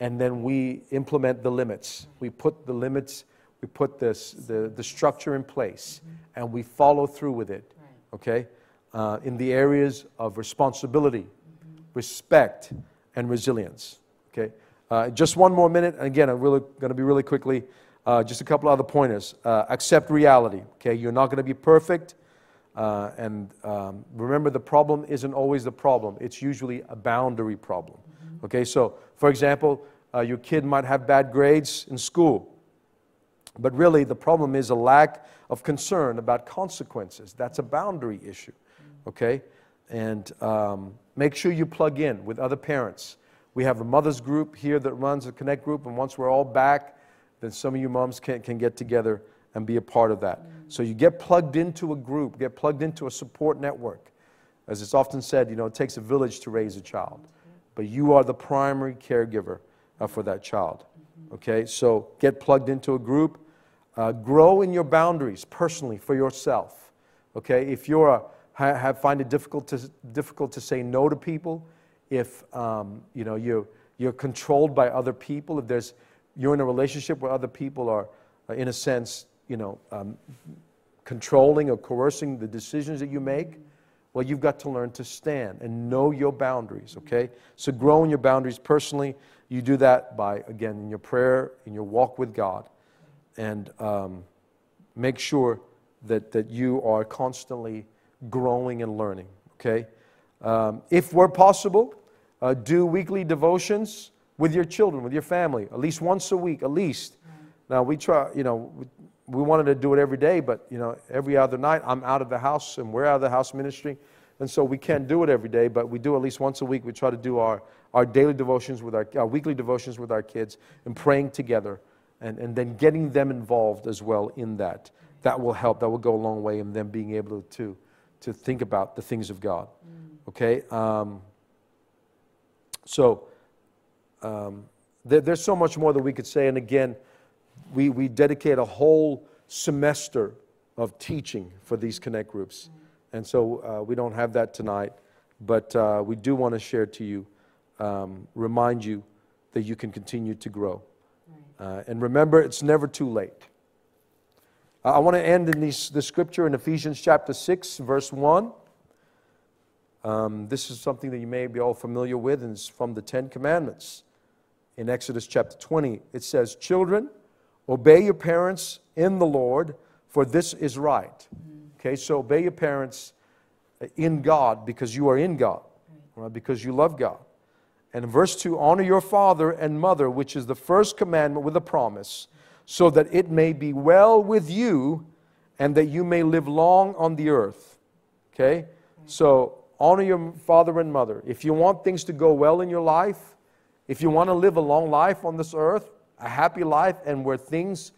and then we implement the limits. We put the limits, we put this, the, the structure in place, and we follow through with it okay, uh, in the areas of responsibility, respect, and resilience. Okay, uh, just one more minute, and again, I'm really going to be really quickly. Uh, just a couple other pointers. Uh, accept reality. Okay, you're not going to be perfect, uh, and um, remember, the problem isn't always the problem. It's usually a boundary problem. Okay, so for example, uh, your kid might have bad grades in school. But really, the problem is a lack of concern about consequences. That's a boundary issue, okay? And um, make sure you plug in with other parents. We have a mother's group here that runs a connect group, and once we're all back, then some of you moms can, can get together and be a part of that. So you get plugged into a group, get plugged into a support network. As it's often said, you know, it takes a village to raise a child, but you are the primary caregiver uh, for that child. Okay, so get plugged into a group. Uh, grow in your boundaries personally for yourself. Okay, if you're a, have find it difficult to difficult to say no to people, if um, you know you're you're controlled by other people, if there's you're in a relationship where other people are, uh, in a sense, you know, um, controlling or coercing the decisions that you make, well, you've got to learn to stand and know your boundaries, okay? So grow in your boundaries personally. You do that by, again, in your prayer, in your walk with God. And um, make sure that, that you are constantly growing and learning, okay? Um, if were possible, uh, do weekly devotions with your children, with your family, at least once a week, at least. Now, we try, you know, we, wanted to do it every day, but, you know, every other night I'm out of the house and we're out of the house ministry. And so we can't do it every day, but we do at least once a week. We try to do our, our daily devotions with our, our weekly devotions with our kids and praying together and, and then getting them involved as well in that. That will help. That will go a long way in them being able to, to think about the things of God. Okay? Um, so, um, there, there's so much more that we could say. And again, we, we dedicate a whole semester of teaching for these connect groups. And so uh, we don't have that tonight, but uh, we do want to share to you, um, remind you that you can continue to grow. Uh, and remember, it's never too late. I want to end in these, the scripture in Ephesians chapter 6, verse 1. Um, this is something that you may be all familiar with, and it's from the Ten Commandments. In Exodus chapter 20, it says, Children, obey your parents in the Lord, for this is right. Mm-hmm. Okay, so obey your parents in God because you are in God, right, because you love God. And verse 2, honor your father and mother, which is the first commandment with a promise, so that it may be well with you and that you may live long on the earth. Okay? So honor your father and mother. If you want things to go well in your life, if you want to live a long life on this earth, a happy life, and where things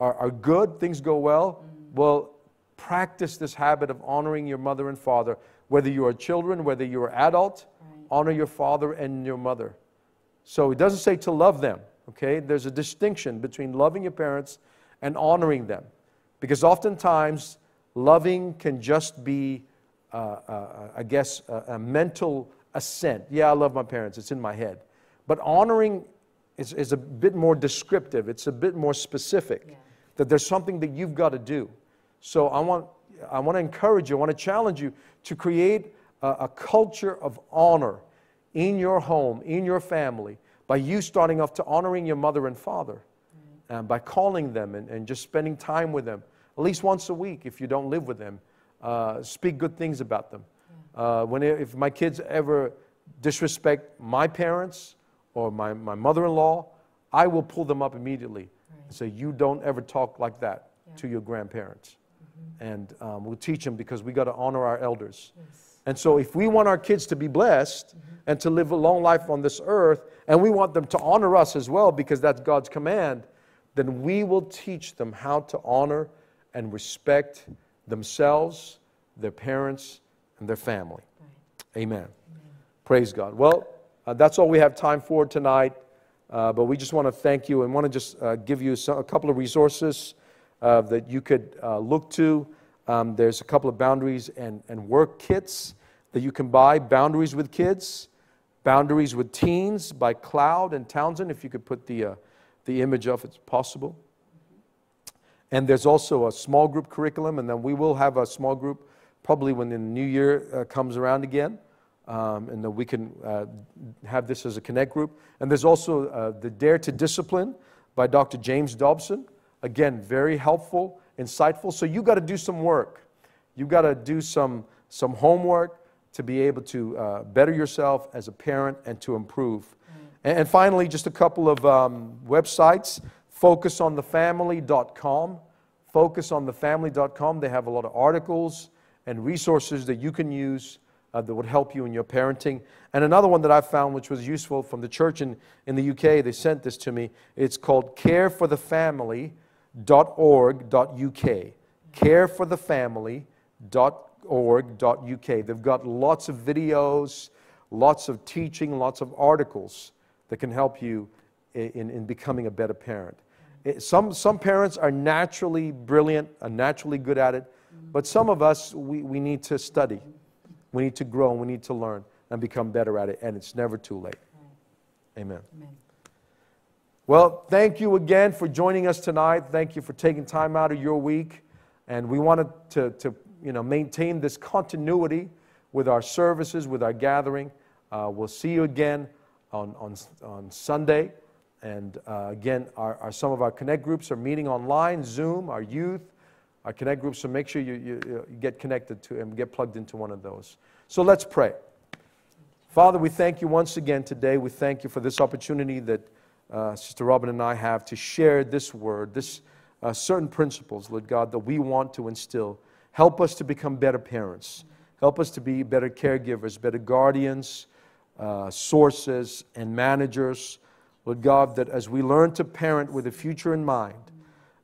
are, are good, things go well, well, practice this habit of honoring your mother and father, whether you are children, whether you are adult, right. honor your father and your mother. So it doesn't say to love them, okay? There's a distinction between loving your parents and honoring them. Because oftentimes, loving can just be, uh, uh, I guess, a, a mental assent. Yeah, I love my parents, it's in my head. But honoring is, is a bit more descriptive, it's a bit more specific. Yeah. That there's something that you've got to do. So I want, I want to encourage you, I want to challenge you to create a, a culture of honor in your home, in your family, by you starting off to honoring your mother and father, right. and by calling them and, and just spending time with them, at least once a week if you don't live with them. Uh, speak good things about them. Yeah. Uh, when, if my kids ever disrespect my parents, or my, my mother in law, I will pull them up immediately right. and say, You don't ever talk like that yeah. to your grandparents. Mm-hmm. And um, we'll teach them because we got to honor our elders. Yes. And so, if we want our kids to be blessed mm-hmm. and to live a long life on this earth, and we want them to honor us as well because that's God's command, then we will teach them how to honor and respect themselves, their parents, and their family. Right. Amen. Amen. Praise God. Well, uh, that's all we have time for tonight. Uh, but we just want to thank you and want to just uh, give you some, a couple of resources uh, that you could uh, look to. Um, there's a couple of boundaries and, and work kits that you can buy. Boundaries with Kids, Boundaries with Teens by Cloud and Townsend, if you could put the, uh, the image up, it's possible. And there's also a small group curriculum, and then we will have a small group probably when the new year comes around again um, and that we can uh, have this as a connect group. And there's also uh, the Dare to Discipline by Dr. James Dobson. Again, very helpful, insightful. So you got to do some work. You got to do some, some homework to be able to uh, better yourself as a parent and to improve. Mm. And, and, finally, just a couple of um, websites focusonthefamily.com. Focusonthefamily.com. They have a lot of articles and resources that you can use uh, that would help you in your parenting. And another one that I found, which was useful from the church in, in the UK, they sent this to me. It's called careforthefamily.org.uk. Careforthefamily.org.uk. They've got lots of videos, lots of teaching, lots of articles that can help you in, in becoming a better parent. some, some parents are naturally brilliant, are naturally good at it, but some of us, we, we need to study. We need to grow and we need to learn and become better at it, and it's never too late. Amen. Amen. Well, thank you again for joining us tonight. Thank you for taking time out of your week. And we wanted to, to you know, maintain this continuity with our services, with our gathering. Uh, we'll see you again on, on, on Sunday. And uh, again, our, our, some of our Connect groups are meeting online, Zoom, our youth, our Connect groups, so make sure you, you, you get connected to and get plugged into one of those. So let's pray. Father, we thank you once again today. We thank you for this opportunity that uh, Sister Robyn and I have to share this word, this uh, certain principles, Lord God, that we want to instill. Help us to become better parents. Help us to be better caregivers, better guardians, uh, sources, and managers. Lord God, that as we learn to parent with the future in mind,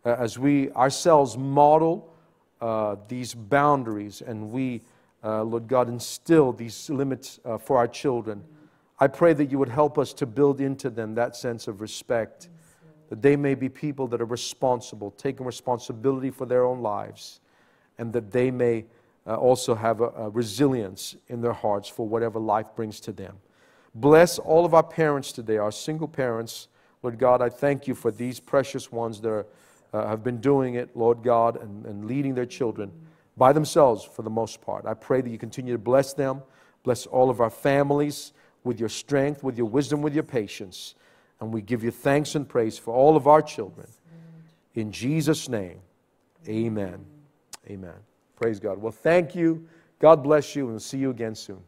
uh, as we ourselves model uh, these boundaries and we, uh, Lord God, instill these limits uh, for our children, I pray that you would help us to build into them that sense of respect, that they may be people that are responsible, taking responsibility for their own lives, and that they may uh, also have a, a resilience in their hearts for whatever life brings to them. Bless all of our parents today, our single parents. Lord God, I thank you for these precious ones that are uh, have been doing it, Lord God, and, and leading their children by themselves for the most part. I pray that you continue to bless them, bless all of our families with your strength, with your wisdom, with your patience. And we give you thanks and praise for all of our children. In Jesus' name, amen. Amen. Praise God. Well, thank you. God bless you, and see you again soon.